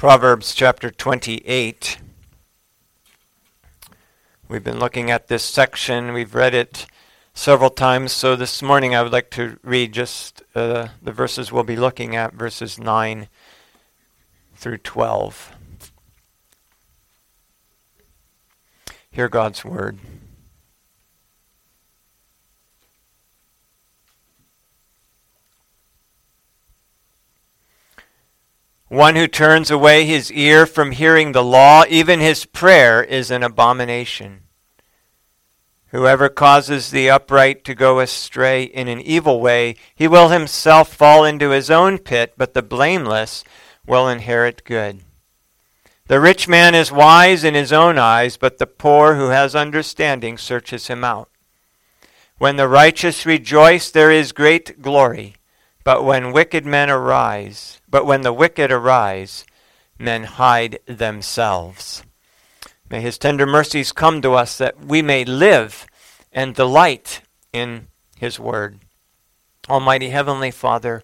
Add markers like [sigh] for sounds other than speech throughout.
Proverbs chapter 28. We've been looking at this section. We've read it several times. So this morning I would like to read just uh, the verses we'll be looking at, verses 9 through 12. Hear God's word. One who turns away his ear from hearing the law, even his prayer, is an abomination. Whoever causes the upright to go astray in an evil way, he will himself fall into his own pit, but the blameless will inherit good. The rich man is wise in his own eyes, but the poor who has understanding searches him out. When the righteous rejoice, there is great glory. But when wicked men arise, but when the wicked arise, men hide themselves. May his tender mercies come to us that we may live and delight in his word. Almighty Heavenly Father,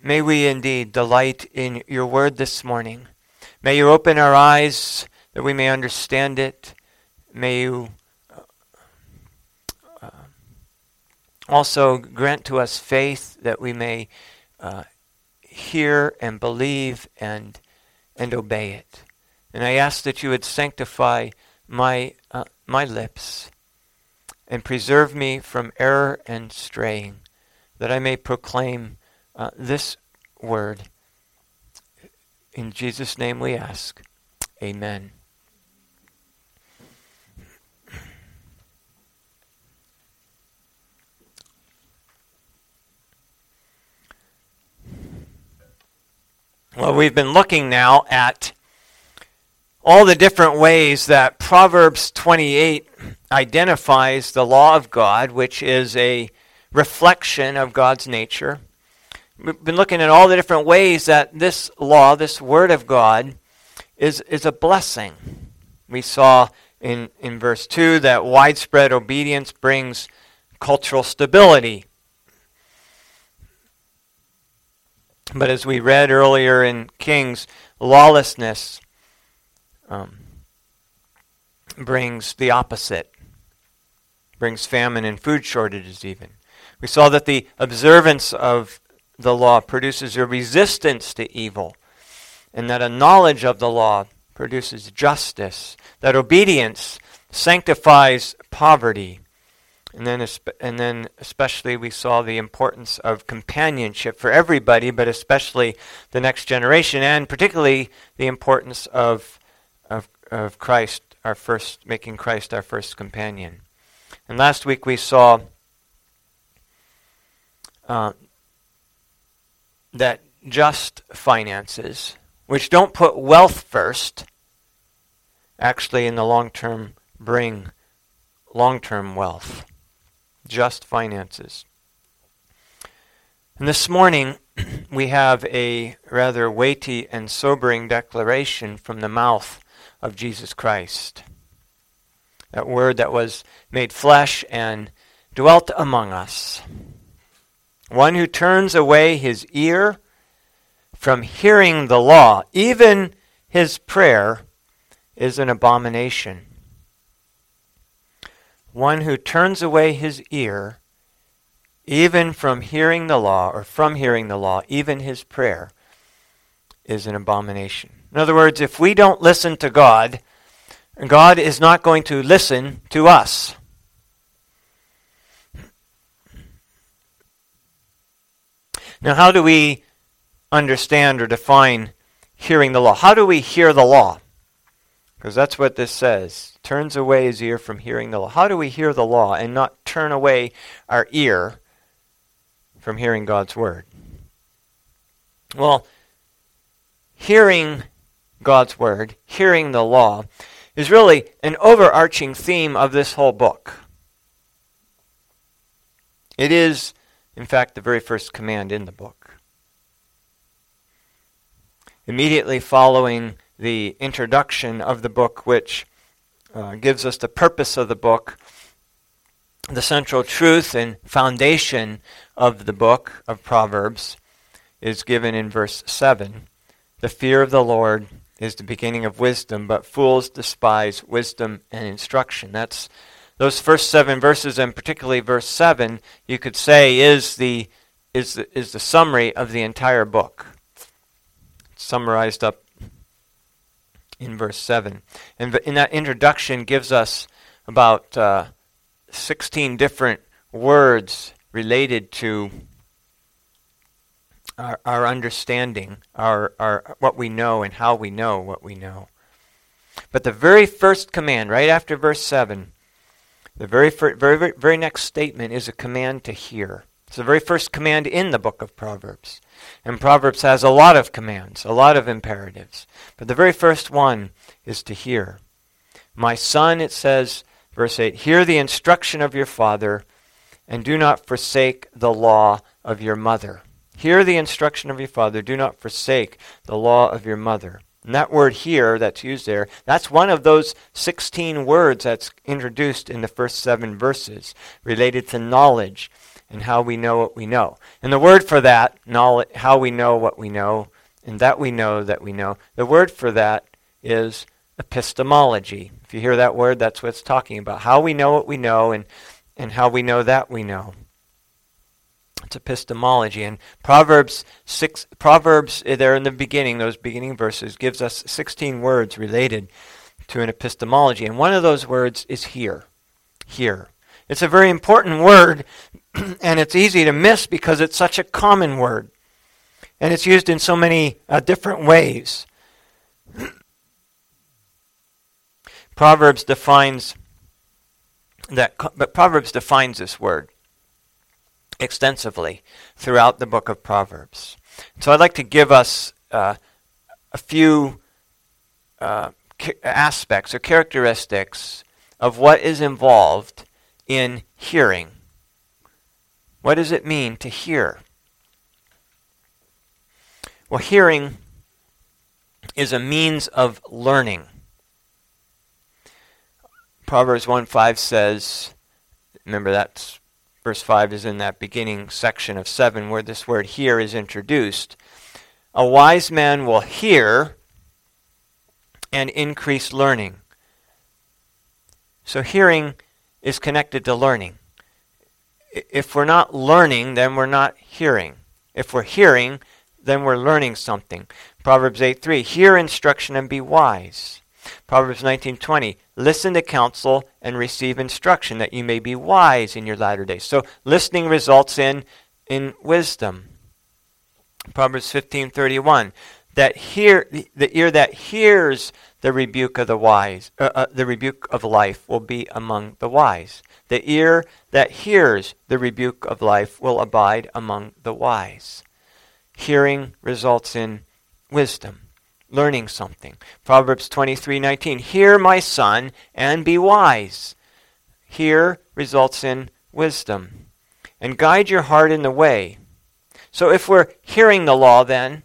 may we indeed delight in your word this morning. May you open our eyes that we may understand it. May you Also, grant to us faith that we may uh, hear and believe and, and obey it. And I ask that you would sanctify my, uh, my lips and preserve me from error and straying, that I may proclaim uh, this word. In Jesus' name we ask. Amen. Well, we've been looking now at all the different ways that Proverbs 28 identifies the law of God, which is a reflection of God's nature. We've been looking at all the different ways that this law, this word of God, is, is a blessing. We saw in, in verse 2 that widespread obedience brings cultural stability. But as we read earlier in Kings, lawlessness um, brings the opposite, brings famine and food shortages, even. We saw that the observance of the law produces a resistance to evil, and that a knowledge of the law produces justice, that obedience sanctifies poverty, and then, and then especially we saw the importance of companionship for everybody, but especially the next generation, and particularly the importance of, of, of Christ, our first, making Christ our first companion. And last week we saw uh, that just finances, which don't put wealth first, actually in the long term bring long term wealth just finances. And this morning, [clears throat] we have a rather weighty and sobering declaration from the mouth of Jesus Christ. That word that was made flesh and dwelt among us. One who turns away his ear from hearing the law, even his prayer, is an abomination. One who turns away his ear, even from hearing the law, or from hearing the law, even his prayer, is an abomination. In other words, if we don't listen to God, God is not going to listen to us. Now, how do we understand or define hearing the law? How do we hear the law? Because that's what this says turns away his ear from hearing the law. How do we hear the law and not turn away our ear from hearing God's word? Well, hearing God's word, hearing the law, is really an overarching theme of this whole book. It is, in fact, the very first command in the book. Immediately following the introduction of the book, which uh, gives us the purpose of the book, the central truth and foundation of the book of Proverbs is given in verse 7 The fear of the Lord is the beginning of wisdom, but fools despise wisdom and instruction. That's those first seven verses, and particularly verse seven, you could say is the is the, is the summary of the entire book. It's summarized up in verse seven, and in that introduction gives us about uh, sixteen different words related to our, our understanding, our, our what we know and how we know what we know. But the very first command, right after verse 7, the very, fir- very, very, very next statement is a command to hear. It's the very first command in the book of Proverbs. And Proverbs has a lot of commands, a lot of imperatives. But the very first one is to hear. My son, it says, verse 8, hear the instruction of your father, and do not forsake the law of your mother. Hear the instruction of your father, do not forsake the law of your mother. And that word hear that's used there, that's one of those 16 words that's introduced in the first seven verses related to knowledge and how we know what we know. And the word for that, knowledge, how we know what we know, and that we know that we know, the word for that is epistemology. If you hear that word, that's what it's talking about. How we know what we know and, and how we know that we know. It's epistemology. And Proverbs six Proverbs eh, there in the beginning, those beginning verses, gives us 16 words related to an epistemology. And one of those words is hear. Hear. It's a very important word, [clears throat] and it's easy to miss because it's such a common word. And it's used in so many uh, different ways. [clears throat] Proverbs defines that but Proverbs defines this word extensively throughout the book of Proverbs. So I'd like to give us uh, a few uh, aspects or characteristics of what is involved in hearing. What does it mean to hear? Well, hearing is a means of learning. Proverbs 1 5 says, remember that's verse 5 is in that beginning section of 7 where this word hear is introduced. A wise man will hear and increase learning. So hearing is connected to learning. If we're not learning, then we're not hearing. If we're hearing, then we're learning something. Proverbs 8:3 Hear instruction and be wise. Proverbs 19:20 Listen to counsel and receive instruction that you may be wise in your latter days. So listening results in in wisdom. Proverbs 15:31 that hear the ear that hears the rebuke of the wise uh, uh, the rebuke of life will be among the wise. The ear that hears the rebuke of life will abide among the wise. Hearing results in wisdom learning something. Proverbs 23:19, "Hear my son and be wise." Hear results in wisdom. And guide your heart in the way. So if we're hearing the law then,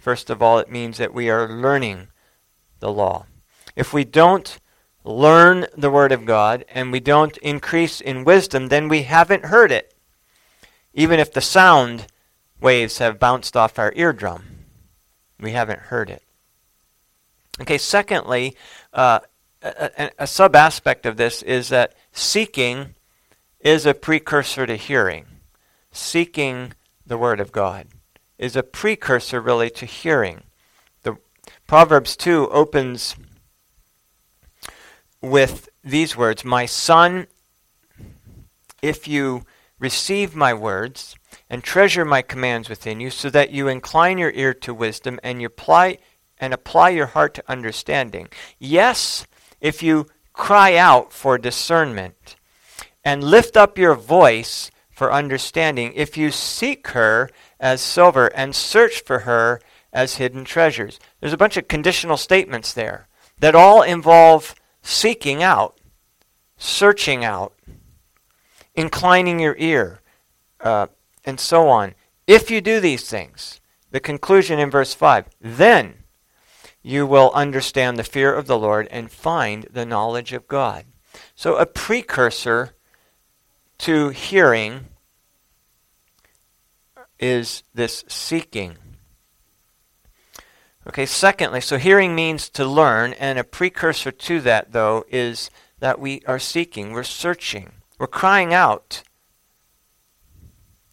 first of all it means that we are learning the law. If we don't learn the word of God and we don't increase in wisdom, then we haven't heard it. Even if the sound waves have bounced off our eardrum. We haven't heard it. Okay, secondly, uh, a, a sub aspect of this is that seeking is a precursor to hearing. Seeking the Word of God is a precursor, really, to hearing. The Proverbs 2 opens with these words My son, if you receive my words and treasure my commands within you, so that you incline your ear to wisdom and you apply and apply your heart to understanding. Yes, if you cry out for discernment and lift up your voice for understanding, if you seek her as silver and search for her as hidden treasures. There's a bunch of conditional statements there that all involve seeking out, searching out, inclining your ear, uh, and so on. If you do these things, the conclusion in verse 5, then you will understand the fear of the Lord and find the knowledge of God. So, a precursor to hearing is this seeking. Okay, secondly, so hearing means to learn, and a precursor to that, though, is that we are seeking, we're searching, we're crying out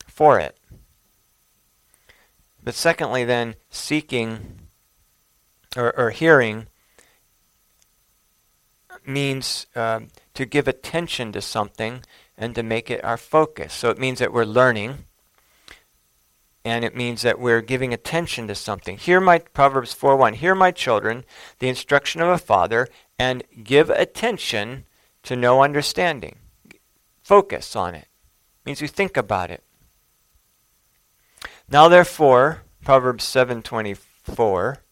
for it. But secondly, then, seeking or, or hearing means um, to give attention to something and to make it our focus. So it means that we're learning and it means that we're giving attention to something. Hear my Proverbs 4:1. Hear my children, the instruction of a father, and give attention to know understanding. Focus on it. it means you think about it. Now therefore, Proverbs 7:24,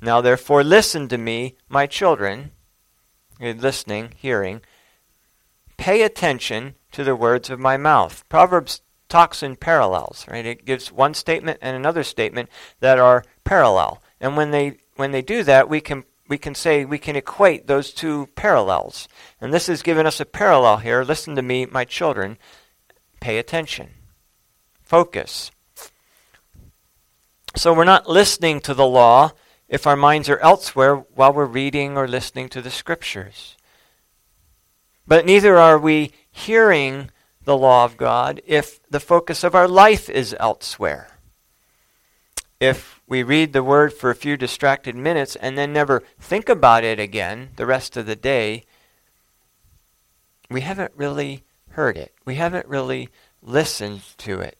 now therefore listen to me, my children, You're listening, hearing, pay attention to the words of my mouth. Proverbs talks in parallels, right? It gives one statement and another statement that are parallel. And when they when they do that, we can we can say we can equate those two parallels. And this has given us a parallel here. Listen to me, my children. Pay attention. Focus. So we're not listening to the law if our minds are elsewhere while we're reading or listening to the scriptures. But neither are we hearing the law of God if the focus of our life is elsewhere. If we read the word for a few distracted minutes and then never think about it again the rest of the day, we haven't really heard it. We haven't really listened to it.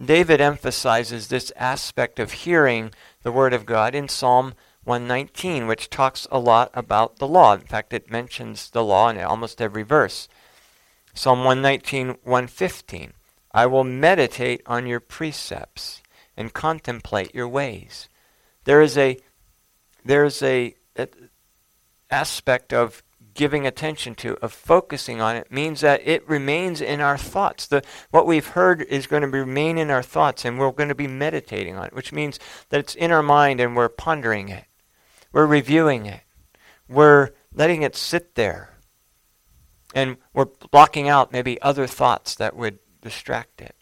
David emphasizes this aspect of hearing the Word of God in Psalm 119, which talks a lot about the law. In fact, it mentions the law in almost every verse. Psalm 119, 115. I will meditate on your precepts and contemplate your ways. There is a there is a, a aspect of giving attention to, of focusing on it, means that it remains in our thoughts. The, what we've heard is going to remain in our thoughts, and we're going to be meditating on it, which means that it's in our mind and we're pondering it. We're reviewing it. We're letting it sit there. And we're blocking out maybe other thoughts that would distract it.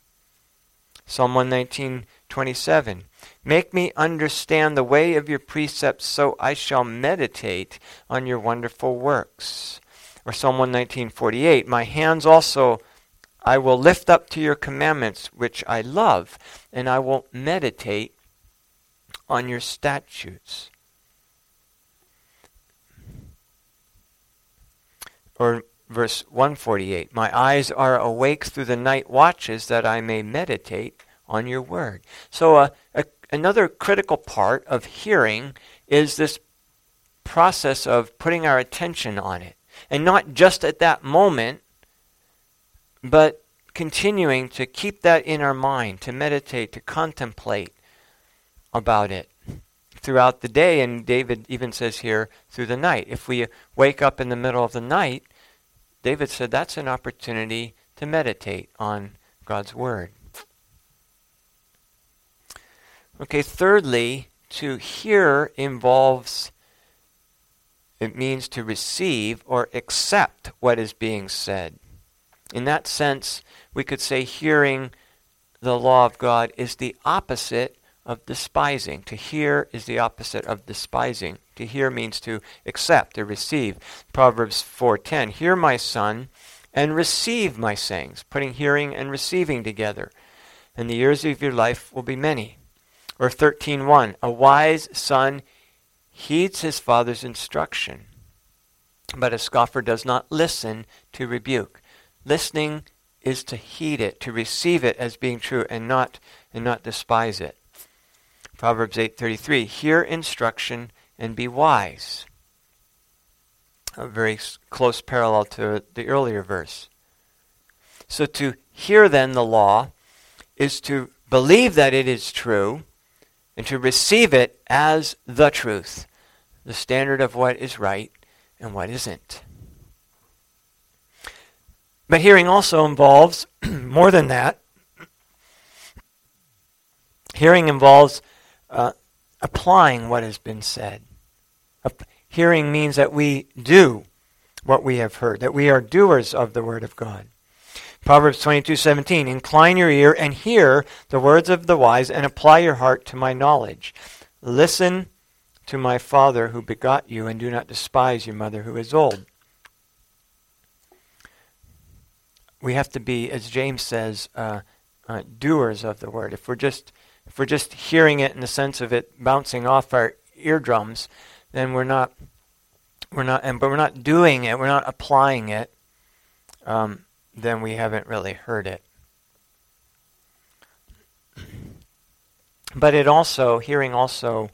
Psalm 119, 27. Make me understand the way of your precepts so I shall meditate on your wonderful works. Or Psalm 119:48, my hands also I will lift up to your commandments which I love, and I will meditate on your statutes. Or verse 148, my eyes are awake through the night watches that I may meditate on your word. So uh, a, another critical part of hearing is this process of putting our attention on it. And not just at that moment, but continuing to keep that in our mind, to meditate, to contemplate about it throughout the day. And David even says here, through the night. If we wake up in the middle of the night, David said that's an opportunity to meditate on God's Word. Okay, thirdly, to hear involves, it means to receive or accept what is being said. In that sense, we could say hearing the law of God is the opposite of despising. To hear is the opposite of despising. To hear means to accept, to receive. Proverbs 4:10, "Hear my son, and receive my sayings," putting hearing and receiving together. And the years of your life will be many. Or 13:1, a wise son heeds his father's instruction, but a scoffer does not listen to rebuke. Listening is to heed it, to receive it as being true and not and not despise it. Proverbs 8:33, hear instruction and be wise. A very close parallel to the earlier verse. So to hear then the law is to believe that it is true and to receive it as the truth, the standard of what is right and what isn't. But hearing also involves [clears throat] more than that. Hearing involves uh, applying what has been said. Hearing means that we do what we have heard, that we are doers of the Word of God. Proverbs 22:17 Incline your ear and hear the words of the wise and apply your heart to my knowledge. Listen to my father who begot you, and do not despise your mother who is old. We have to be, as James says, uh, uh, doers of the word. If we're just if we're just hearing it in the sense of it bouncing off our eardrums, then we're not we're not and but we're not doing it. We're not applying it. Um, then we haven't really heard it. But it also hearing also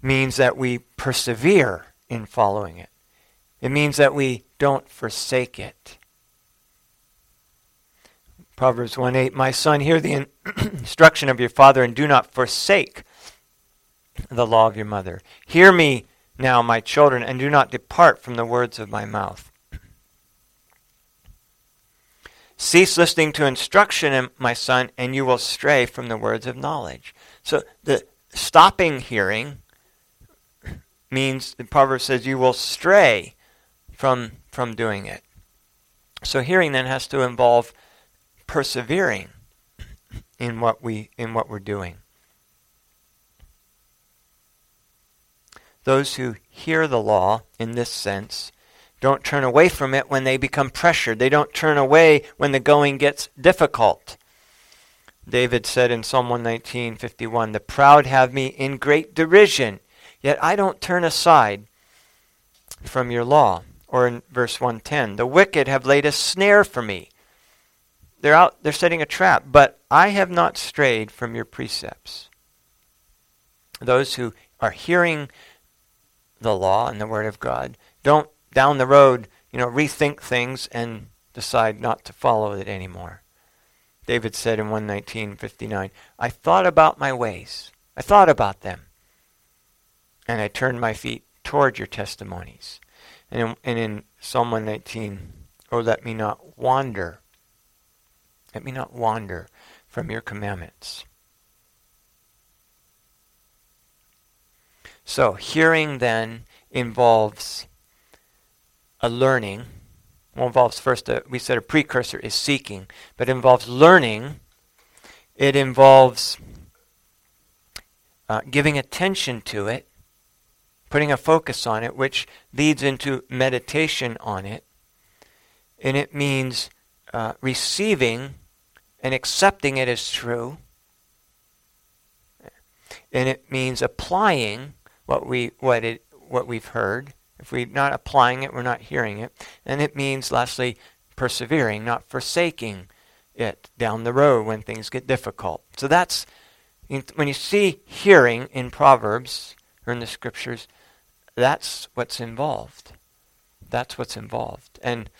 means that we persevere in following it. It means that we don't forsake it. Proverbs 1 8, My son, hear the [clears throat] instruction of your father and do not forsake the law of your mother. Hear me now, my children, and do not depart from the words of my mouth. Cease listening to instruction, my son, and you will stray from the words of knowledge. So the stopping hearing means the proverb says you will stray from from doing it. So hearing then has to involve persevering in what we in what we're doing. Those who hear the law in this sense don't turn away from it when they become pressured. They don't turn away when the going gets difficult. David said in Psalm 119:51, "The proud have me in great derision." Yet I don't turn aside from your law. Or in verse 110, the wicked have laid a snare for me. They're out they're setting a trap, but I have not strayed from your precepts. Those who are hearing the law and the word of God don't down the road, you know, rethink things and decide not to follow it anymore. David said in 119:59, I thought about my ways. I thought about them and I turned my feet toward your testimonies. And in, and in Psalm 119, oh, let me not wander. Let me not wander from your commandments. So, hearing then involves a learning. Well, involves first, a, we said a precursor is seeking, but it involves learning. It involves uh, giving attention to it putting a focus on it, which leads into meditation on it. And it means uh, receiving and accepting it as true. And it means applying what we what it what we've heard. If we're not applying it, we're not hearing it. And it means, lastly, persevering, not forsaking it down the road when things get difficult. So that's when you see hearing in Proverbs or in the scriptures, that's what's involved. That's what's involved. And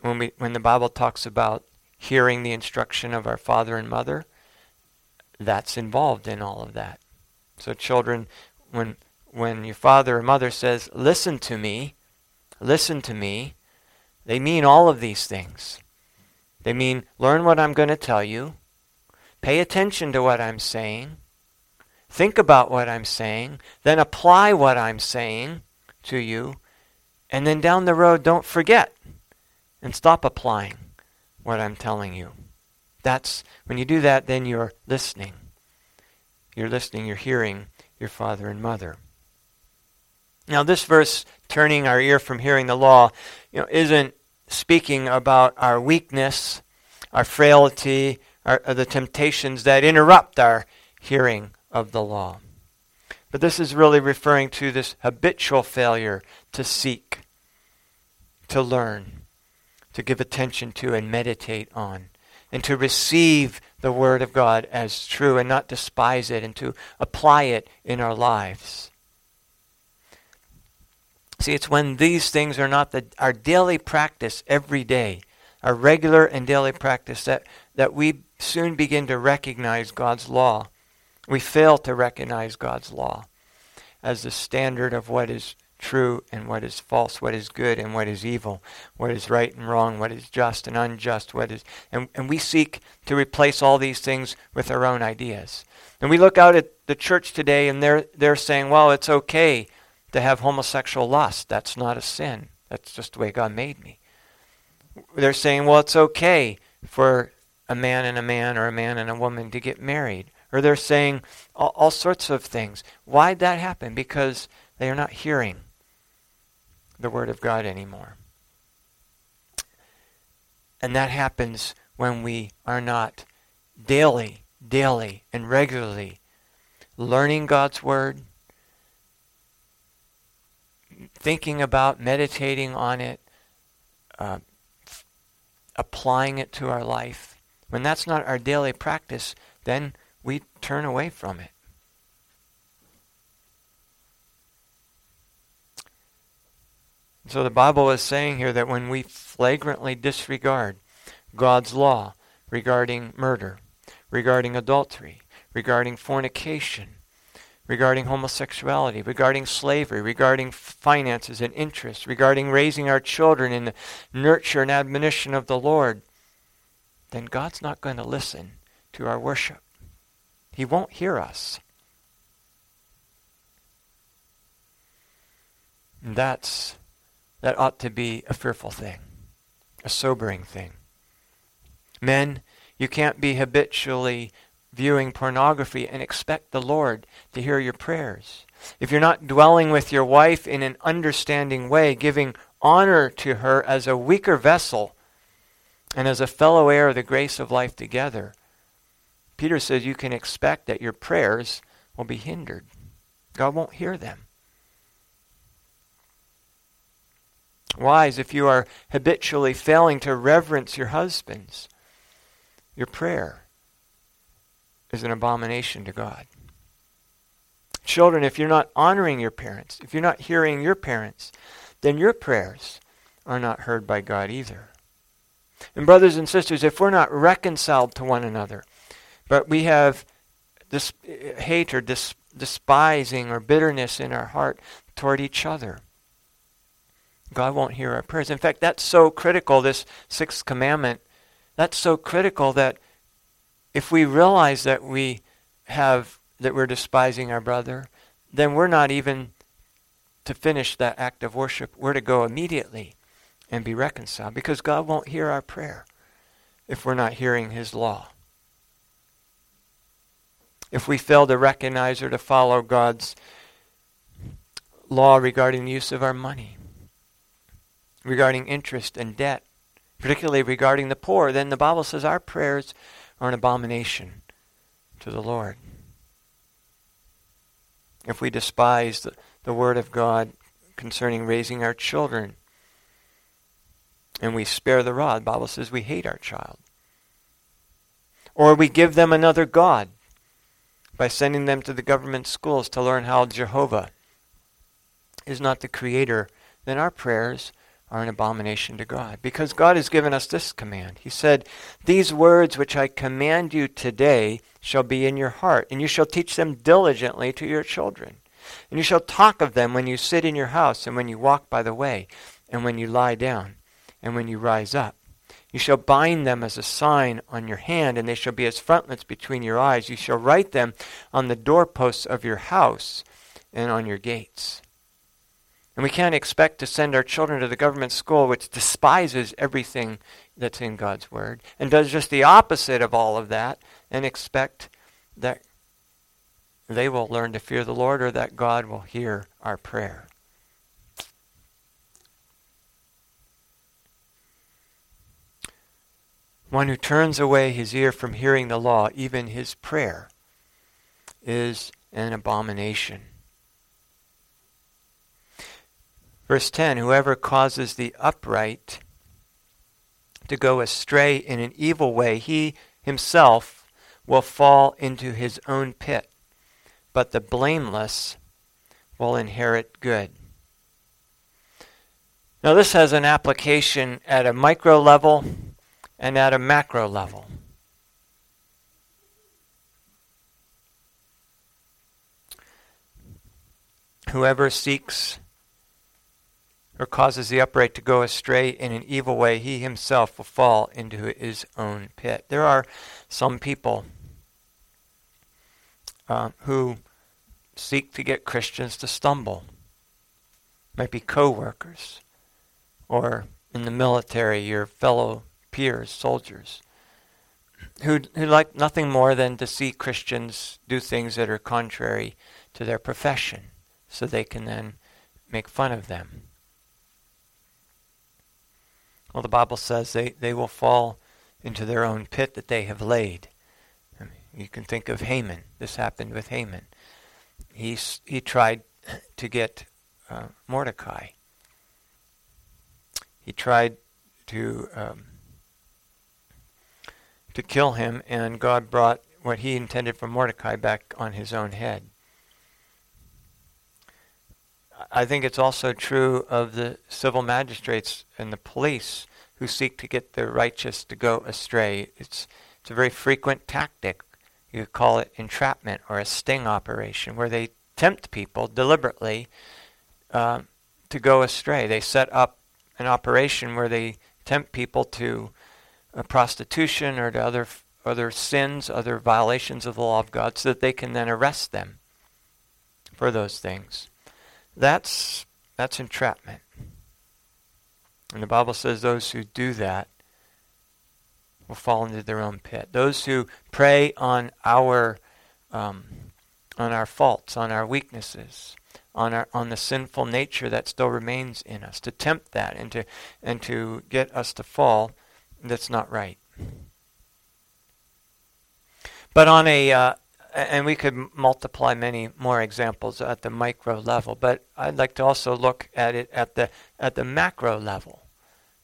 when we when the Bible talks about hearing the instruction of our father and mother, that's involved in all of that. So children, when when your father or mother says, "Listen to me," listen to me, they mean all of these things. They mean learn what I'm going to tell you, pay attention to what I'm saying, Think about what I'm saying, then apply what I'm saying to you, and then down the road, don't forget and stop applying what I'm telling you. That's when you do that, then you're listening. You're listening, you're hearing your father and mother. Now, this verse, turning our ear from hearing the law, you know, isn't speaking about our weakness, our frailty, our, uh, the temptations that interrupt our hearing of the law. But this is really referring to this habitual failure to seek, to learn, to give attention to and meditate on, and to receive the Word of God as true and not despise it, and to apply it in our lives. See, it's when these things are not the, our daily practice every day, our regular and daily practice, that, that we soon begin to recognize God's law we fail to recognize God's law as the standard of what is true and what is false, what is good and what is evil, what is right and wrong, what is just and unjust, what is and, and we seek to replace all these things with our own ideas. And we look out at the church today and they're they're saying, well, it's okay to have homosexual lust. That's not a sin. That's just the way God made me. They're saying, well, it's okay for a man and a man or a man and a woman to get married Or they're saying all, all sorts of things. Why'd that happen? Because they are not hearing the Word of God anymore. And that happens when we are not daily, daily, and regularly learning God's Word, thinking about, meditating on it, uh, applying it to our life. When that's not our daily practice, then we turn away from it. So the Bible is saying here that when we flagrantly disregard God's law regarding murder, regarding adultery, regarding fornication, regarding homosexuality, regarding slavery, regarding finances and interests, regarding raising our children in the nurture and admonition of the Lord, then God's not going to listen to our worship. He won't hear us. And that's that ought to be a fearful thing, a sobering thing. Men, you can't be habitually viewing pornography and expect the Lord to hear your prayers. If you're not dwelling with your wife in an understanding way, giving honor to her as a weaker vessel and as a fellow heir of the grace of life together, Peter says you can expect that your prayers will be hindered. God won't hear them. Wives, if you are habitually failing to reverence your husbands, your prayer is an abomination to God. Children, if you're not honoring your parents, if you're not hearing your parents, then your prayers are not heard by God either. And brothers and sisters, if we're not reconciled to one another, but we have this eh, hate or dis- despising or bitterness in our heart toward each other, God won't hear our prayers. In fact, that's so critical, this sixth commandment, that's so critical that if we realize that we have, that we're despising our brother, then we're not even to finish that act of worship. We're to go immediately and be reconciled because God won't hear our prayer if we're not hearing His law. If we fail to recognize or to follow God's law regarding the use of our money, regarding interest and debt, particularly regarding the poor, then the Bible says our prayers are an abomination to the Lord. If we despise the, the Word of God concerning raising our children, and we spare the rod, Bible says we hate our child. Or we give them another God by sending them to the government schools to learn how Jehovah is not the creator, then our prayers are an abomination to God. Because God has given us this command. He said, These words which I command you today shall be in your heart, and you shall teach them diligently to your children. And you shall talk of them when you sit in your house, and when you walk by the way, and when you lie down, and when you rise up. You shall bind them as a sign on your hand, and they shall be as frontlets between your eyes. You shall write them on the doorposts of your house and on your gates. And we can't expect to send our children to the government school, which despises everything that's in God's Word and does just the opposite of all of that, and expect that they will learn to fear the Lord or that God will hear our prayer. One who turns away his ear from hearing the law, even his prayer, is an abomination. Verse 10 Whoever causes the upright to go astray in an evil way, he himself will fall into his own pit, but the blameless will inherit good. Now, this has an application at a micro level and at a macro level. Whoever seeks or causes the upright to go astray in an evil way, he himself will fall into his own pit. There are some people uh, who seek to get Christians to stumble. Might be co-workers, or in the military, your fellow peers, soldiers. who, who like nothing more than to see Christians do things that are contrary to their profession so they can then make fun of them. Well, the Bible says they, they will fall into their own pit that they have laid. You can think of Haman. This happened with Haman. He, he tried [clears throat] to get uh, Mordecai. He tried to um, to kill him, and God brought what he intended for Mordecai back on his own head. I think it's also true of the civil magistrates and the police who seek to get the righteous to go astray. It's, it's a very frequent tactic. You could call it entrapment or a sting operation, where they tempt people deliberately uh, to go astray. They set up an operation where they tempt people to prostitution or to other other sins, other violations of the law of God, so that they can then arrest them for those things. That's that's entrapment. And the Bible says those who do that will fall into their own pit. Those who prey on our um, on our faults, on our weaknesses, on our on the sinful nature that still remains in us, to tempt that and to and to get us to fall, that's not right. But on a uh, and we could multiply many more examples at the micro level, but I'd like to also look at it at the at the macro level,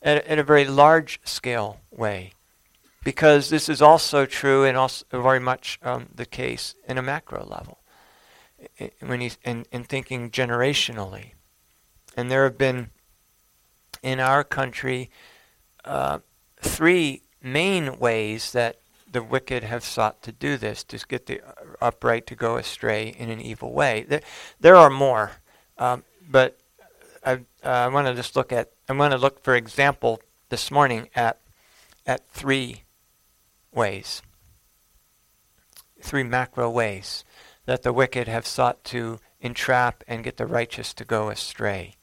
at, at a very large scale way, because this is also true and also very much um, the case in a macro level. When he's in, in thinking generationally, and there have been in our country uh, three main ways that the wicked have sought to do this, to get the upright to go astray in an evil way. There, there are more, um, but I, uh, I want to just look at. I want to look, for example, this morning at at three ways, three macro ways that the wicked have sought to entrap and get the righteous to go astray.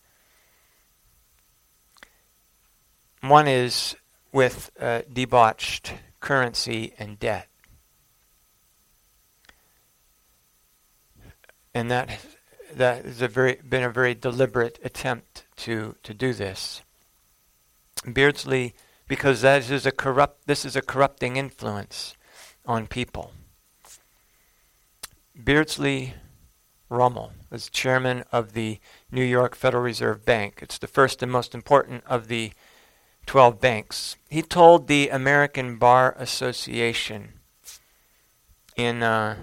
One is with uh, debauched currency and debt. And that that has a very been a very deliberate attempt to to do this. Beardsley, because that is a corrupt this is a corrupting influence on people. Beardsley Ruml was chairman of the New York Federal Reserve Bank. It's the first and most important of the 12 banks. He told the American Bar Association in uh,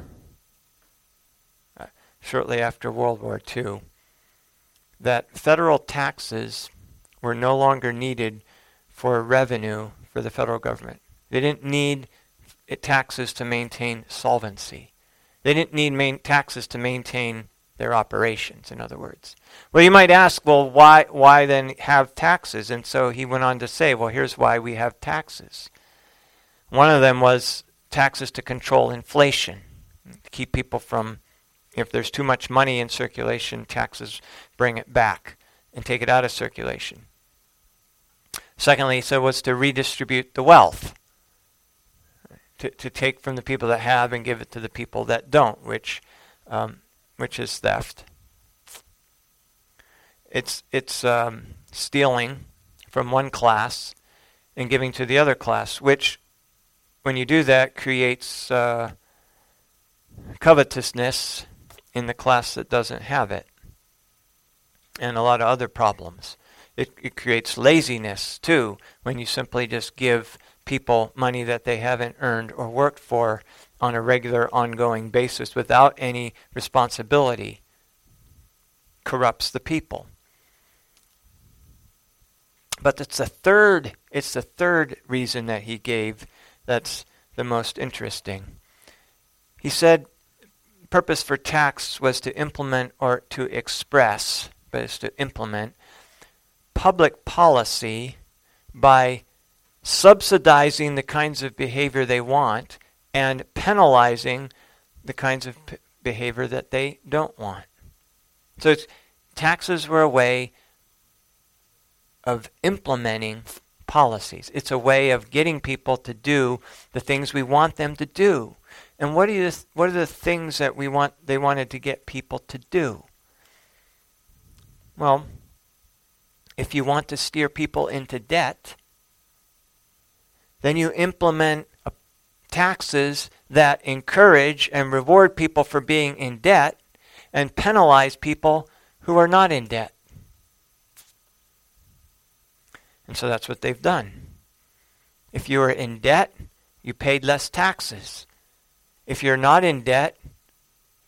shortly after World War II that federal taxes were no longer needed for revenue for the federal government. They didn't need taxes to maintain solvency. They didn't need taxes to maintain their operations, in other words. Well, you might ask, well, why, why then have taxes? And so he went on to say, well, here's why we have taxes. One of them was taxes to control inflation, to keep people from, if there's too much money in circulation, taxes bring it back and take it out of circulation. Secondly, so was to redistribute the wealth, to, to take from the people that have and give it to the people that don't, which um, which is theft. It's it's um, stealing from one class and giving to the other class, which, when you do that, creates uh, covetousness in the class that doesn't have it, and a lot of other problems. It, it creates laziness too when you simply just give people money that they haven't earned or worked for on a regular, ongoing basis without any responsibility corrupts the people. But it's the third it's the third reason that he gave that's the most interesting. He said purpose for tax was to implement or to express, but it's to implement public policy by subsidizing the kinds of behavior they want and penalizing the kinds of p- behavior that they don't want. So taxes were a way of implementing policies. It's a way of getting people to do the things we want them to do. And what are, you, what are the things that we want they wanted to get people to do? Well, if you want to steer people into debt, then you implement taxes that encourage and reward people for being in debt and penalize people who are not in debt. And so that's what they've done. If you were in debt, you paid less taxes. If you're not in debt,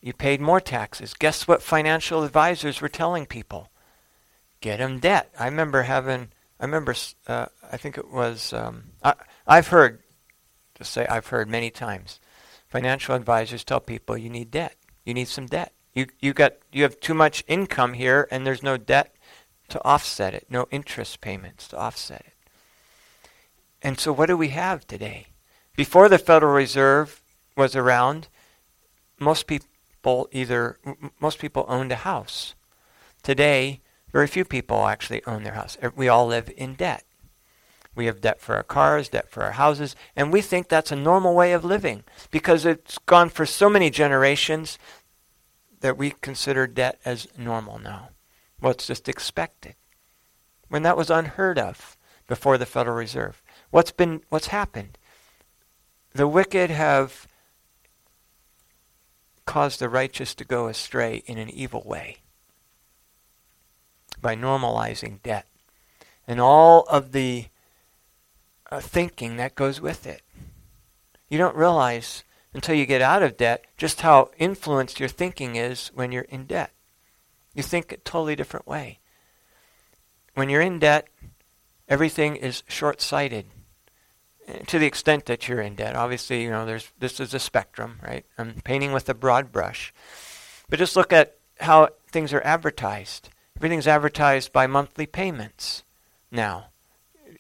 you paid more taxes. Guess what financial advisors were telling people? Get them debt. I remember having, I remember, uh, I think it was, um, I, I've heard, to say I've heard many times, financial advisors tell people you need debt. You need some debt. You, you, got, you have too much income here and there's no debt to offset it, no interest payments to offset it. And so, what do we have today? Before the Federal Reserve was around, most people either most people owned a house. Today, very few people actually own their house. We all live in debt. We have debt for our cars, debt for our houses, and we think that's a normal way of living because it's gone for so many generations that we consider debt as normal now. Well, it's just expected. When that was unheard of before the Federal Reserve. What's been what's happened? The wicked have caused the righteous to go astray in an evil way by normalizing debt and all of the uh, thinking that goes with it. You don't realize until you get out of debt just how influenced your thinking is when you're in debt. You think a totally different way. When you're in debt, everything is short-sighted eh, to the extent that you're in debt. Obviously, you know, there's this is a spectrum, right? I'm painting with a broad brush. But just look at how things are advertised. Everything's advertised by monthly payments now.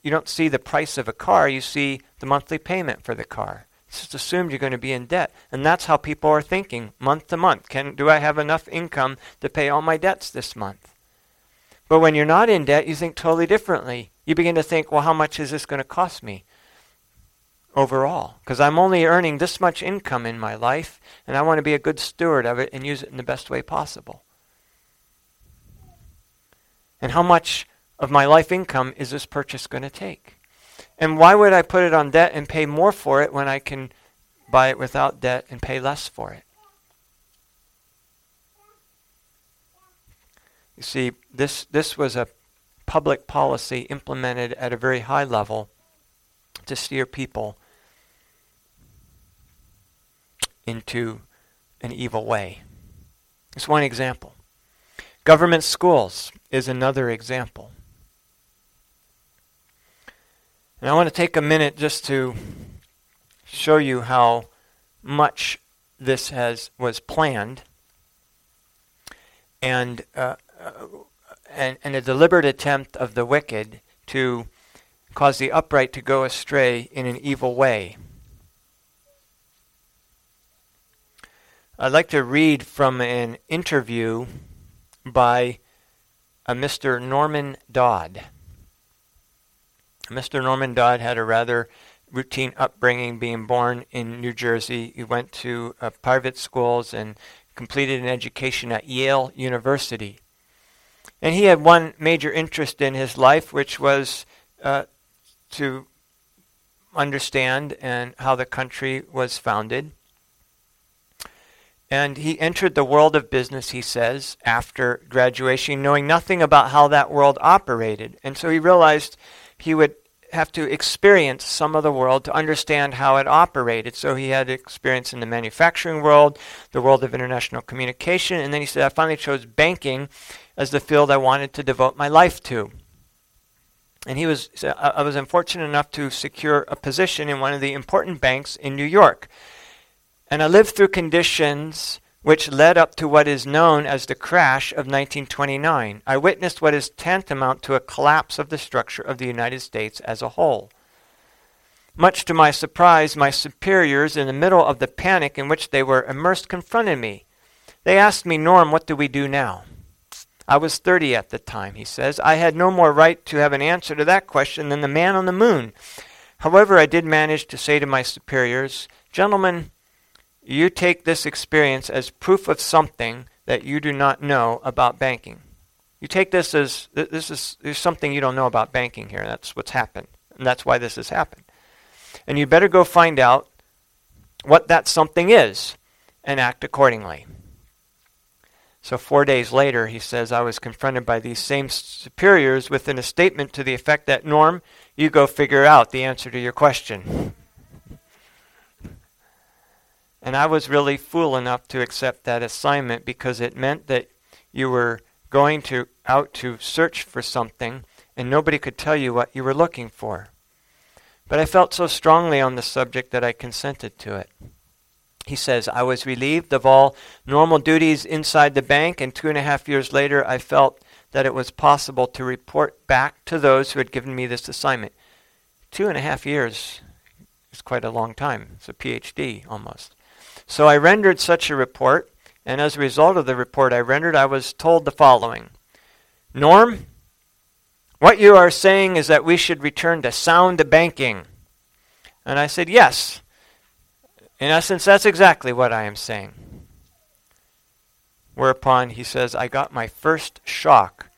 You don't see the price of a car, you see the monthly payment for the car. It's just assumed you're going to be in debt. And that's how people are thinking month to month. Can, do I have enough income to pay all my debts this month? But when you're not in debt, you think totally differently. You begin to think, well, how much is this going to cost me overall? Because I'm only earning this much income in my life, and I want to be a good steward of it and use it in the best way possible. And how much of my life income is this purchase going to take? And why would I put it on debt and pay more for it when I can buy it without debt and pay less for it? You see, this, this was a public policy implemented at a very high level to steer people into an evil way. It's one example. Government schools is another example. And I want to take a minute just to show you how much this has was planned and, uh, uh, and, and a deliberate attempt of the wicked to cause the upright to go astray in an evil way. I'd like to read from an interview by a Mr. Norman Dodd. Mr. Norman Dodd had a rather routine upbringing being born in New Jersey. He went to uh, private schools and completed an education at Yale University. And he had one major interest in his life, which was uh, to understand and how the country was founded. And he entered the world of business, he says, after graduation, knowing nothing about how that world operated. And so he realized he would have to experience some of the world to understand how it operated. So he had experience in the manufacturing world, the world of international communication, and then he said, I finally chose banking as the field I wanted to devote my life to. And he was, uh, I was unfortunate enough to secure a position in one of the important banks in New York. And I lived through conditions which led up to what is known as the crash of 1929. I witnessed what is tantamount to a collapse of the structure of the United States as a whole. Much to my surprise, my superiors, in the middle of the panic in which they were immersed, confronted me. They asked me, Norm, what do we do now? I was 30 at the time, he says. I had no more right to have an answer to that question than the man on the moon. However, I did manage to say to my superiors, Gentlemen, you take this experience as proof of something that you do not know about banking. You take this as this is there's something you don't know about banking here. That's what's happened. And that's why this has happened. And you better go find out what that something is and act accordingly. So, four days later, he says, I was confronted by these same superiors within a statement to the effect that, Norm, you go figure out the answer to your question. And I was really fool enough to accept that assignment because it meant that you were going to out to search for something and nobody could tell you what you were looking for. But I felt so strongly on the subject that I consented to it. He says, I was relieved of all normal duties inside the bank, and two and a half years later, I felt that it was possible to report back to those who had given me this assignment. Two and a half years is quite a long time. It's a PhD almost. So I rendered such a report, and as a result of the report I rendered, I was told the following Norm, what you are saying is that we should return to sound banking. And I said, Yes. In essence, that's exactly what I am saying. Whereupon he says, I got my first shock,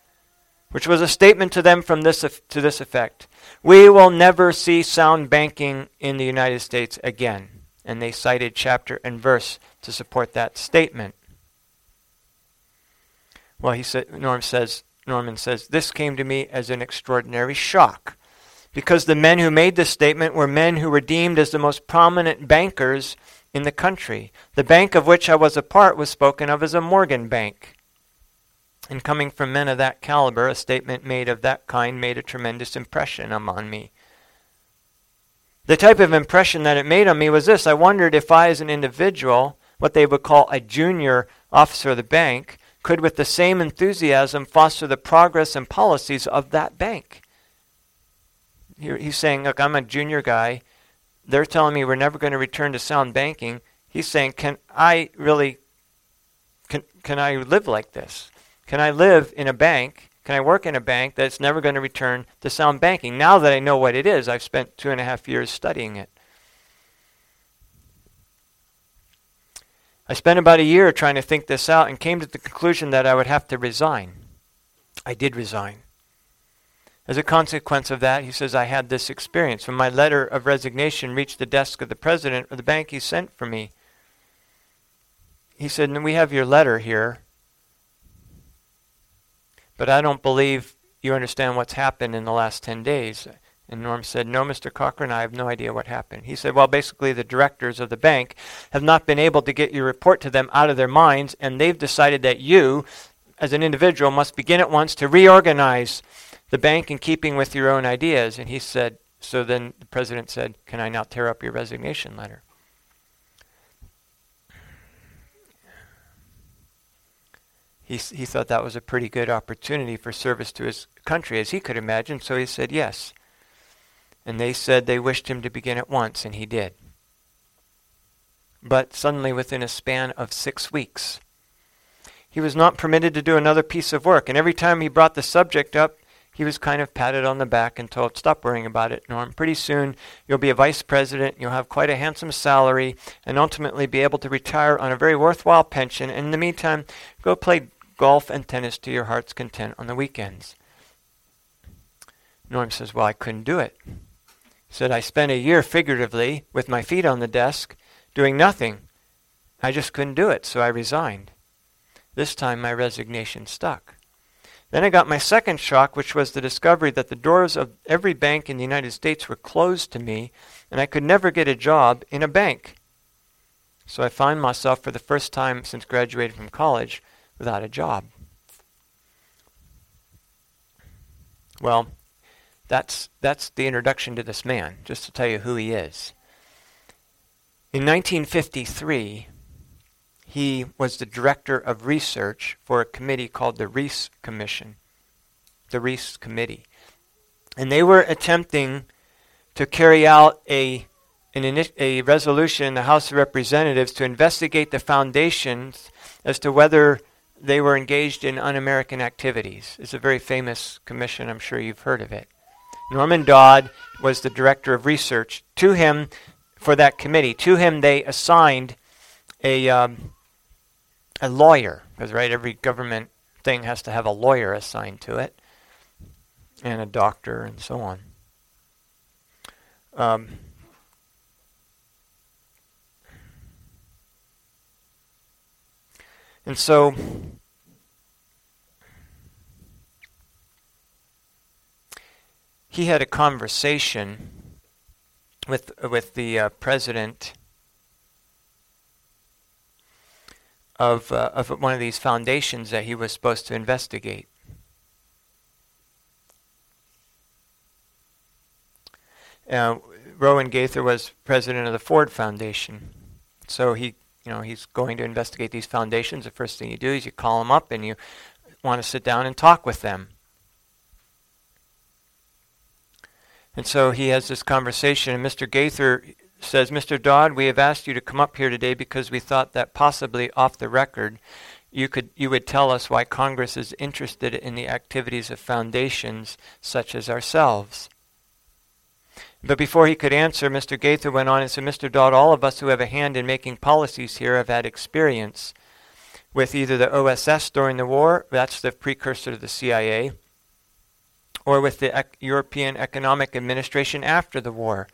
which was a statement to them from this, to this effect We will never see sound banking in the United States again and they cited chapter and verse to support that statement. Well, he said, Norm says, Norman says, this came to me as an extraordinary shock because the men who made this statement were men who were deemed as the most prominent bankers in the country. The bank of which I was a part was spoken of as a Morgan Bank. And coming from men of that caliber, a statement made of that kind made a tremendous impression upon me. The type of impression that it made on me was this I wondered if I, as an individual, what they would call a junior officer of the bank, could with the same enthusiasm foster the progress and policies of that bank. He's saying, Look, I'm a junior guy. They're telling me we're never going to return to sound banking. He's saying, Can I really, can, can I live like this? Can I live in a bank can I work in a bank that's never going to return to sound banking? Now that I know what it is, I've spent two and a half years studying it. I spent about a year trying to think this out and came to the conclusion that I would have to resign. I did resign. As a consequence of that, he says, I had this experience. When my letter of resignation reached the desk of the president of the bank, he sent for me. He said, We have your letter here. But I don't believe you understand what's happened in the last 10 days. And Norm said, No, Mr. Cochran, I have no idea what happened. He said, Well, basically, the directors of the bank have not been able to get your report to them out of their minds, and they've decided that you, as an individual, must begin at once to reorganize the bank in keeping with your own ideas. And he said, So then the president said, Can I now tear up your resignation letter? He, he thought that was a pretty good opportunity for service to his country, as he could imagine, so he said yes. And they said they wished him to begin at once, and he did. But suddenly, within a span of six weeks, he was not permitted to do another piece of work. And every time he brought the subject up, he was kind of patted on the back and told, Stop worrying about it, Norm. Pretty soon you'll be a vice president, you'll have quite a handsome salary, and ultimately be able to retire on a very worthwhile pension. And in the meantime, go play golf and tennis to your heart's content on the weekends. Norm says, Well, I couldn't do it. He said, I spent a year figuratively with my feet on the desk doing nothing. I just couldn't do it, so I resigned. This time my resignation stuck. Then I got my second shock, which was the discovery that the doors of every bank in the United States were closed to me, and I could never get a job in a bank. So I found myself, for the first time since graduating from college, without a job. Well, that's, that's the introduction to this man, just to tell you who he is. In 1953, he was the director of research for a committee called the Reece Commission, the Reece Committee. And they were attempting to carry out a, an, a resolution in the House of Representatives to investigate the foundations as to whether they were engaged in un American activities. It's a very famous commission, I'm sure you've heard of it. Norman Dodd was the director of research. To him, for that committee, to him they assigned a, um, a lawyer, because, right, every government thing has to have a lawyer assigned to it, and a doctor, and so on. Um, and so he had a conversation with with the uh, president of uh, of one of these foundations that he was supposed to investigate. Uh, Rowan Gaither was president of the Ford Foundation, so he you know he's going to investigate these foundations. The first thing you do is you call them up and you want to sit down and talk with them. And so he has this conversation, and Mr. Gaither says, Mr. Dodd, we have asked you to come up here today because we thought that possibly off the record you could you would tell us why Congress is interested in the activities of foundations such as ourselves. But before he could answer, Mr. Gaither went on and said, Mr. Dodd, all of us who have a hand in making policies here have had experience with either the OSS during the war, that's the precursor to the CIA, or with the European Economic Administration after the war.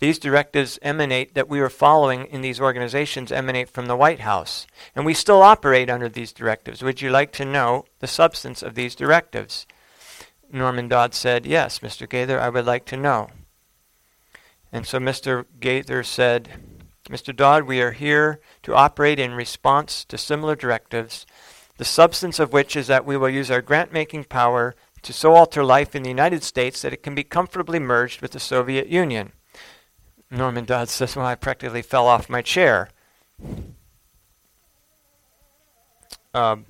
These directives emanate that we are following in these organizations emanate from the White House, and we still operate under these directives. Would you like to know the substance of these directives? Norman Dodd said, Yes, Mr. Gaither, I would like to know. And so Mr. Gaither said, Mr. Dodd, we are here to operate in response to similar directives, the substance of which is that we will use our grant making power to so alter life in the United States that it can be comfortably merged with the Soviet Union. Norman Dodd says, Well, I practically fell off my chair. Um,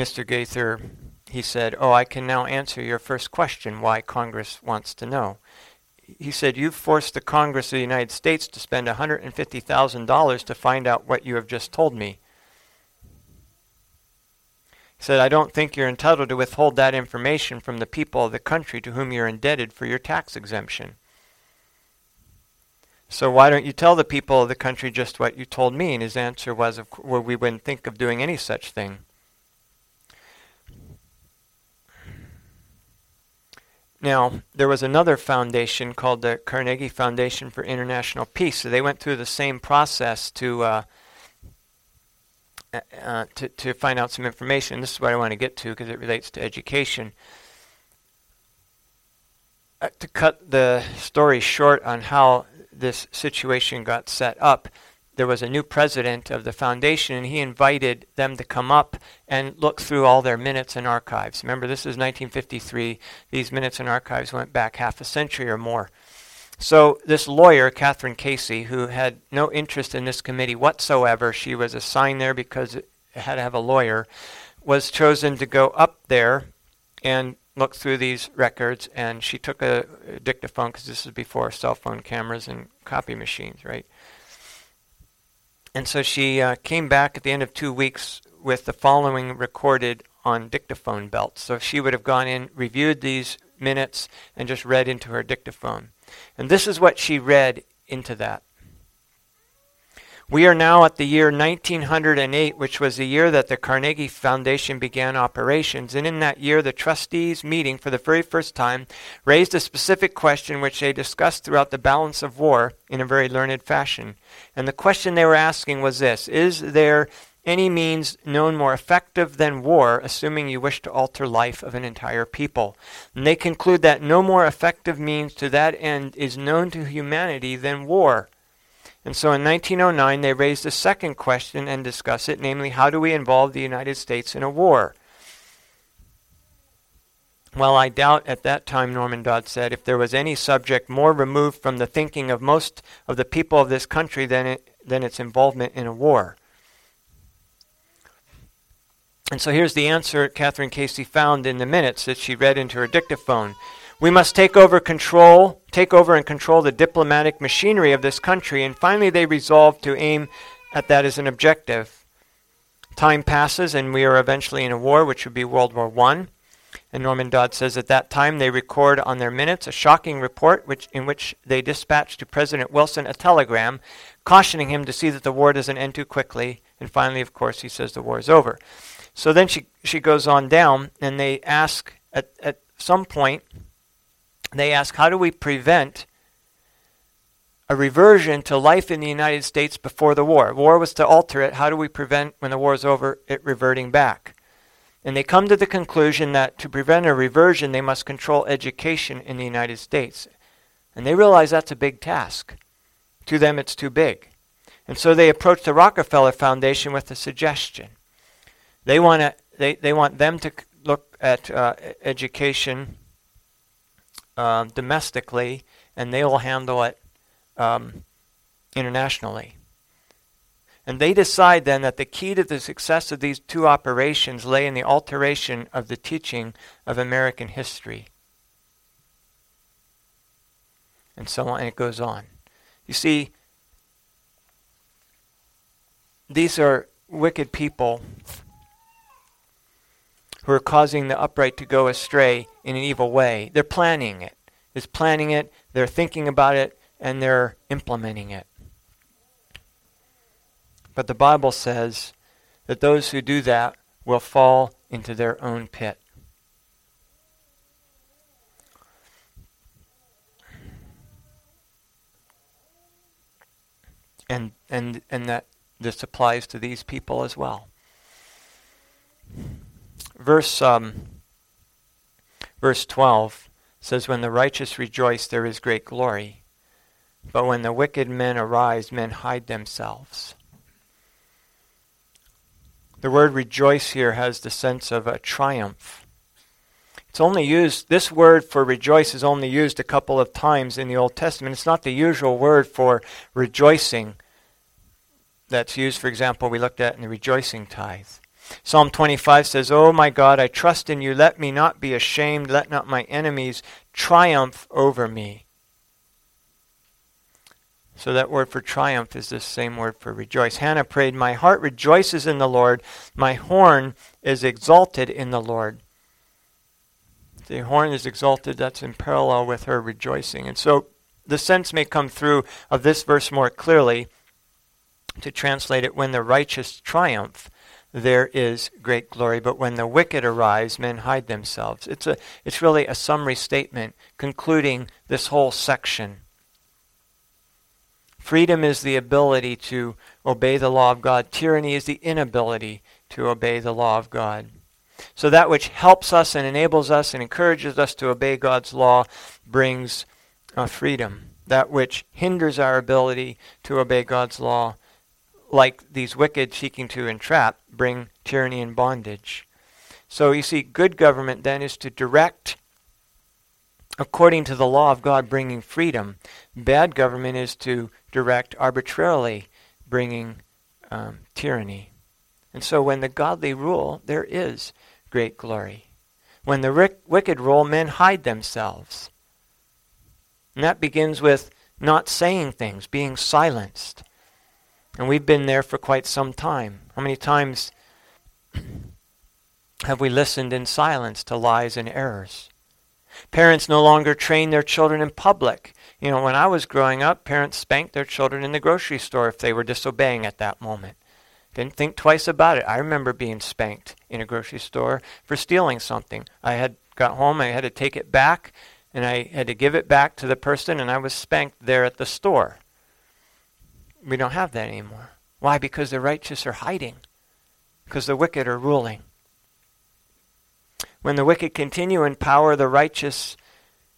Mr. Gaither, he said, Oh, I can now answer your first question why Congress wants to know he said, You've forced the Congress of the United States to spend $150,000 to find out what you have just told me. He said, I don't think you're entitled to withhold that information from the people of the country to whom you're indebted for your tax exemption. So why don't you tell the people of the country just what you told me? And his answer was, well, we wouldn't think of doing any such thing. Now, there was another foundation called the Carnegie Foundation for International Peace. So they went through the same process to, uh, uh, to, to find out some information. This is what I want to get to because it relates to education. Uh, to cut the story short on how this situation got set up, there was a new president of the foundation, and he invited them to come up and look through all their minutes and archives. Remember, this is 1953. These minutes and archives went back half a century or more. So, this lawyer, Catherine Casey, who had no interest in this committee whatsoever, she was assigned there because it had to have a lawyer, was chosen to go up there and look through these records. And she took a, dictaphone because this is before cell phone cameras and copy machines, right? And so she uh, came back at the end of two weeks with the following recorded on dictaphone belts. So she would have gone in, reviewed these minutes, and just read into her dictaphone. And this is what she read into that. We are now at the year 1908, which was the year that the Carnegie Foundation began operations. And in that year, the trustees meeting for the very first time raised a specific question which they discussed throughout the balance of war in a very learned fashion. And the question they were asking was this Is there any means known more effective than war, assuming you wish to alter life of an entire people? And they conclude that no more effective means to that end is known to humanity than war. And so in 1909, they raised a second question and discussed it, namely, how do we involve the United States in a war? Well, I doubt at that time, Norman Dodd said, if there was any subject more removed from the thinking of most of the people of this country than, it, than its involvement in a war. And so here's the answer Catherine Casey found in the minutes that she read into her dictaphone. We must take over control, take over and control the diplomatic machinery of this country. And finally, they resolved to aim at that as an objective. Time passes, and we are eventually in a war, which would be World War I. And Norman Dodd says at that time they record on their minutes a shocking report which, in which they dispatch to President Wilson a telegram cautioning him to see that the war doesn't end too quickly. And finally, of course, he says the war is over. So then she, she goes on down, and they ask at, at some point, they ask, how do we prevent a reversion to life in the United States before the war? War was to alter it. How do we prevent, when the war is over, it reverting back? And they come to the conclusion that to prevent a reversion, they must control education in the United States. And they realize that's a big task. To them, it's too big. And so they approach the Rockefeller Foundation with a suggestion. They want, they, they want them to look at uh, education uh, domestically, and they will handle it um, internationally. And they decide then that the key to the success of these two operations lay in the alteration of the teaching of American history. And so on, and it goes on. You see, these are wicked people who are causing the upright to go astray in an evil way. They're planning it. It's planning it, they're thinking about it, and they're implementing it. But the Bible says that those who do that will fall into their own pit. And, and, and that this applies to these people as well. Verse, um, verse 12 says, When the righteous rejoice, there is great glory. But when the wicked men arise, men hide themselves. The word rejoice here has the sense of a triumph. It's only used, this word for rejoice is only used a couple of times in the Old Testament. It's not the usual word for rejoicing that's used, for example, we looked at in the rejoicing tithe. Psalm 25 says, Oh my God, I trust in you. Let me not be ashamed. Let not my enemies triumph over me. So that word for triumph is the same word for rejoice. Hannah prayed, My heart rejoices in the Lord. My horn is exalted in the Lord. The horn is exalted, that's in parallel with her rejoicing. And so the sense may come through of this verse more clearly to translate it when the righteous triumph there is great glory but when the wicked arise men hide themselves it's a it's really a summary statement concluding this whole section Freedom is the ability to obey the law of God. Tyranny is the inability to obey the law of God. So that which helps us and enables us and encourages us to obey God's law brings uh, freedom. That which hinders our ability to obey God's law, like these wicked seeking to entrap, bring tyranny and bondage. So you see, good government then is to direct according to the law of God, bringing freedom. Bad government is to direct arbitrarily, bringing um, tyranny. And so when the godly rule, there is great glory. When the ric- wicked rule, men hide themselves. And that begins with not saying things, being silenced. And we've been there for quite some time. How many times [clears throat] have we listened in silence to lies and errors? Parents no longer train their children in public. You know, when I was growing up, parents spanked their children in the grocery store if they were disobeying at that moment. Didn't think twice about it. I remember being spanked in a grocery store for stealing something. I had got home, I had to take it back, and I had to give it back to the person, and I was spanked there at the store. We don't have that anymore. Why? Because the righteous are hiding, because the wicked are ruling. When the wicked continue in power, the righteous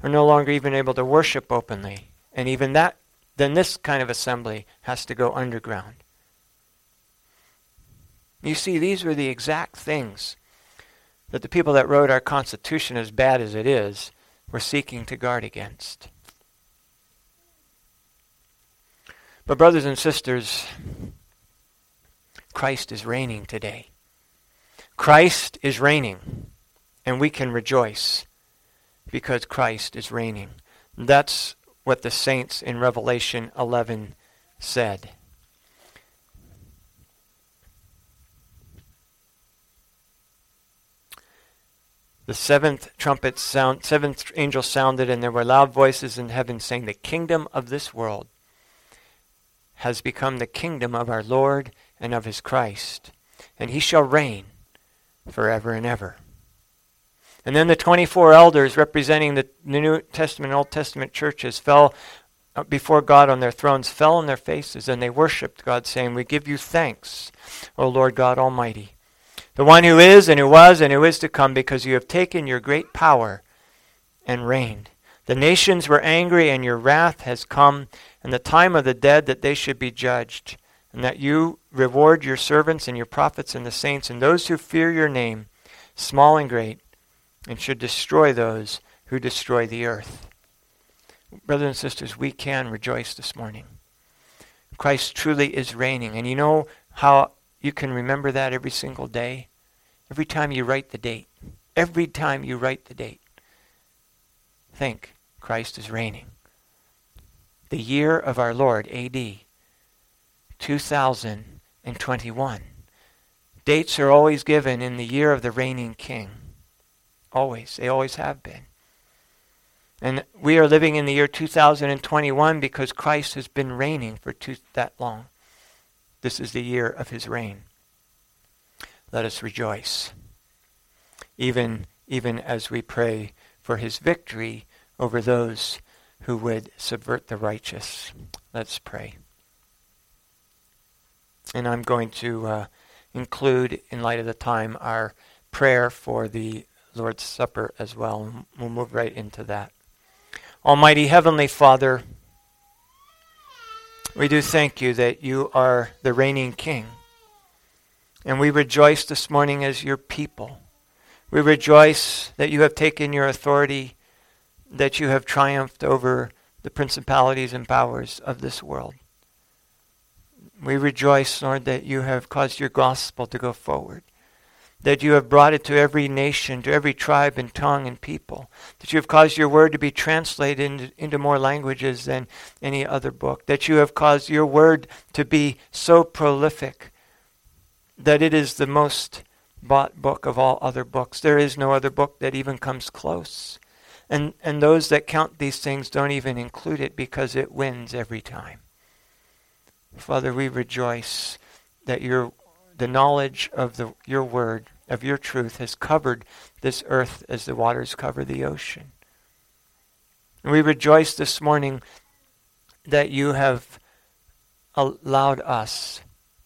are no longer even able to worship openly. And even that, then this kind of assembly has to go underground. You see, these were the exact things that the people that wrote our Constitution, as bad as it is, were seeking to guard against. But, brothers and sisters, Christ is reigning today. Christ is reigning and we can rejoice because Christ is reigning. That's what the saints in Revelation 11 said. The seventh trumpet sound, seventh angel sounded, and there were loud voices in heaven saying, The kingdom of this world has become the kingdom of our Lord and of his Christ, and he shall reign forever and ever. And then the 24 elders representing the New Testament and Old Testament churches fell uh, before God on their thrones, fell on their faces, and they worshiped God, saying, We give you thanks, O Lord God Almighty, the one who is, and who was, and who is to come, because you have taken your great power and reigned. The nations were angry, and your wrath has come, and the time of the dead that they should be judged, and that you reward your servants and your prophets and the saints, and those who fear your name, small and great and should destroy those who destroy the earth. Brothers and sisters, we can rejoice this morning. Christ truly is reigning. And you know how you can remember that every single day? Every time you write the date. Every time you write the date. Think, Christ is reigning. The year of our Lord, AD 2021. Dates are always given in the year of the reigning king. Always. They always have been. And we are living in the year 2021 because Christ has been reigning for two, that long. This is the year of his reign. Let us rejoice, even, even as we pray for his victory over those who would subvert the righteous. Let's pray. And I'm going to uh, include, in light of the time, our prayer for the Lord's Supper as well. We'll move right into that. Almighty Heavenly Father, we do thank you that you are the reigning King. And we rejoice this morning as your people. We rejoice that you have taken your authority, that you have triumphed over the principalities and powers of this world. We rejoice, Lord, that you have caused your gospel to go forward that you have brought it to every nation, to every tribe and tongue and people, that you have caused your word to be translated into, into, more languages than any other book, that you have caused your word to be so prolific that it is the most bought book of all other books. There is no other book that even comes close. And, and those that count these things don't even include it because it wins every time. Father, we rejoice that your the knowledge of the, your word, of your truth, has covered this earth as the waters cover the ocean. And we rejoice this morning that you have allowed us,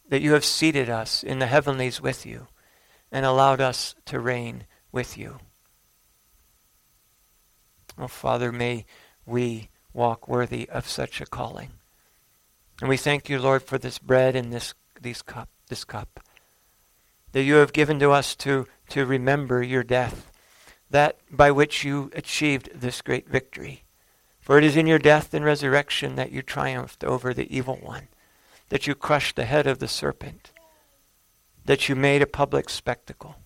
that you have seated us in the heavenlies with you, and allowed us to reign with you. Oh, Father, may we walk worthy of such a calling. And we thank you, Lord, for this bread and this, these cup, this cup that you have given to us to, to remember your death, that by which you achieved this great victory. For it is in your death and resurrection that you triumphed over the evil one, that you crushed the head of the serpent, that you made a public spectacle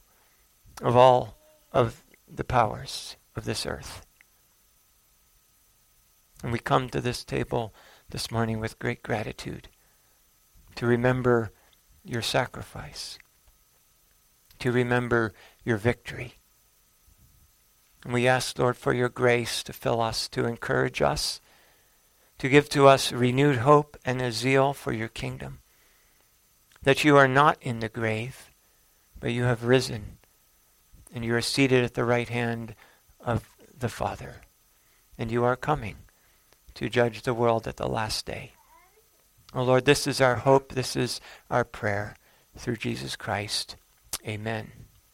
of all of the powers of this earth. And we come to this table this morning with great gratitude to remember your sacrifice to remember your victory. And we ask, Lord, for your grace to fill us, to encourage us, to give to us renewed hope and a zeal for your kingdom. That you are not in the grave, but you have risen, and you are seated at the right hand of the Father, and you are coming to judge the world at the last day. Oh Lord, this is our hope, this is our prayer through Jesus Christ. Amen.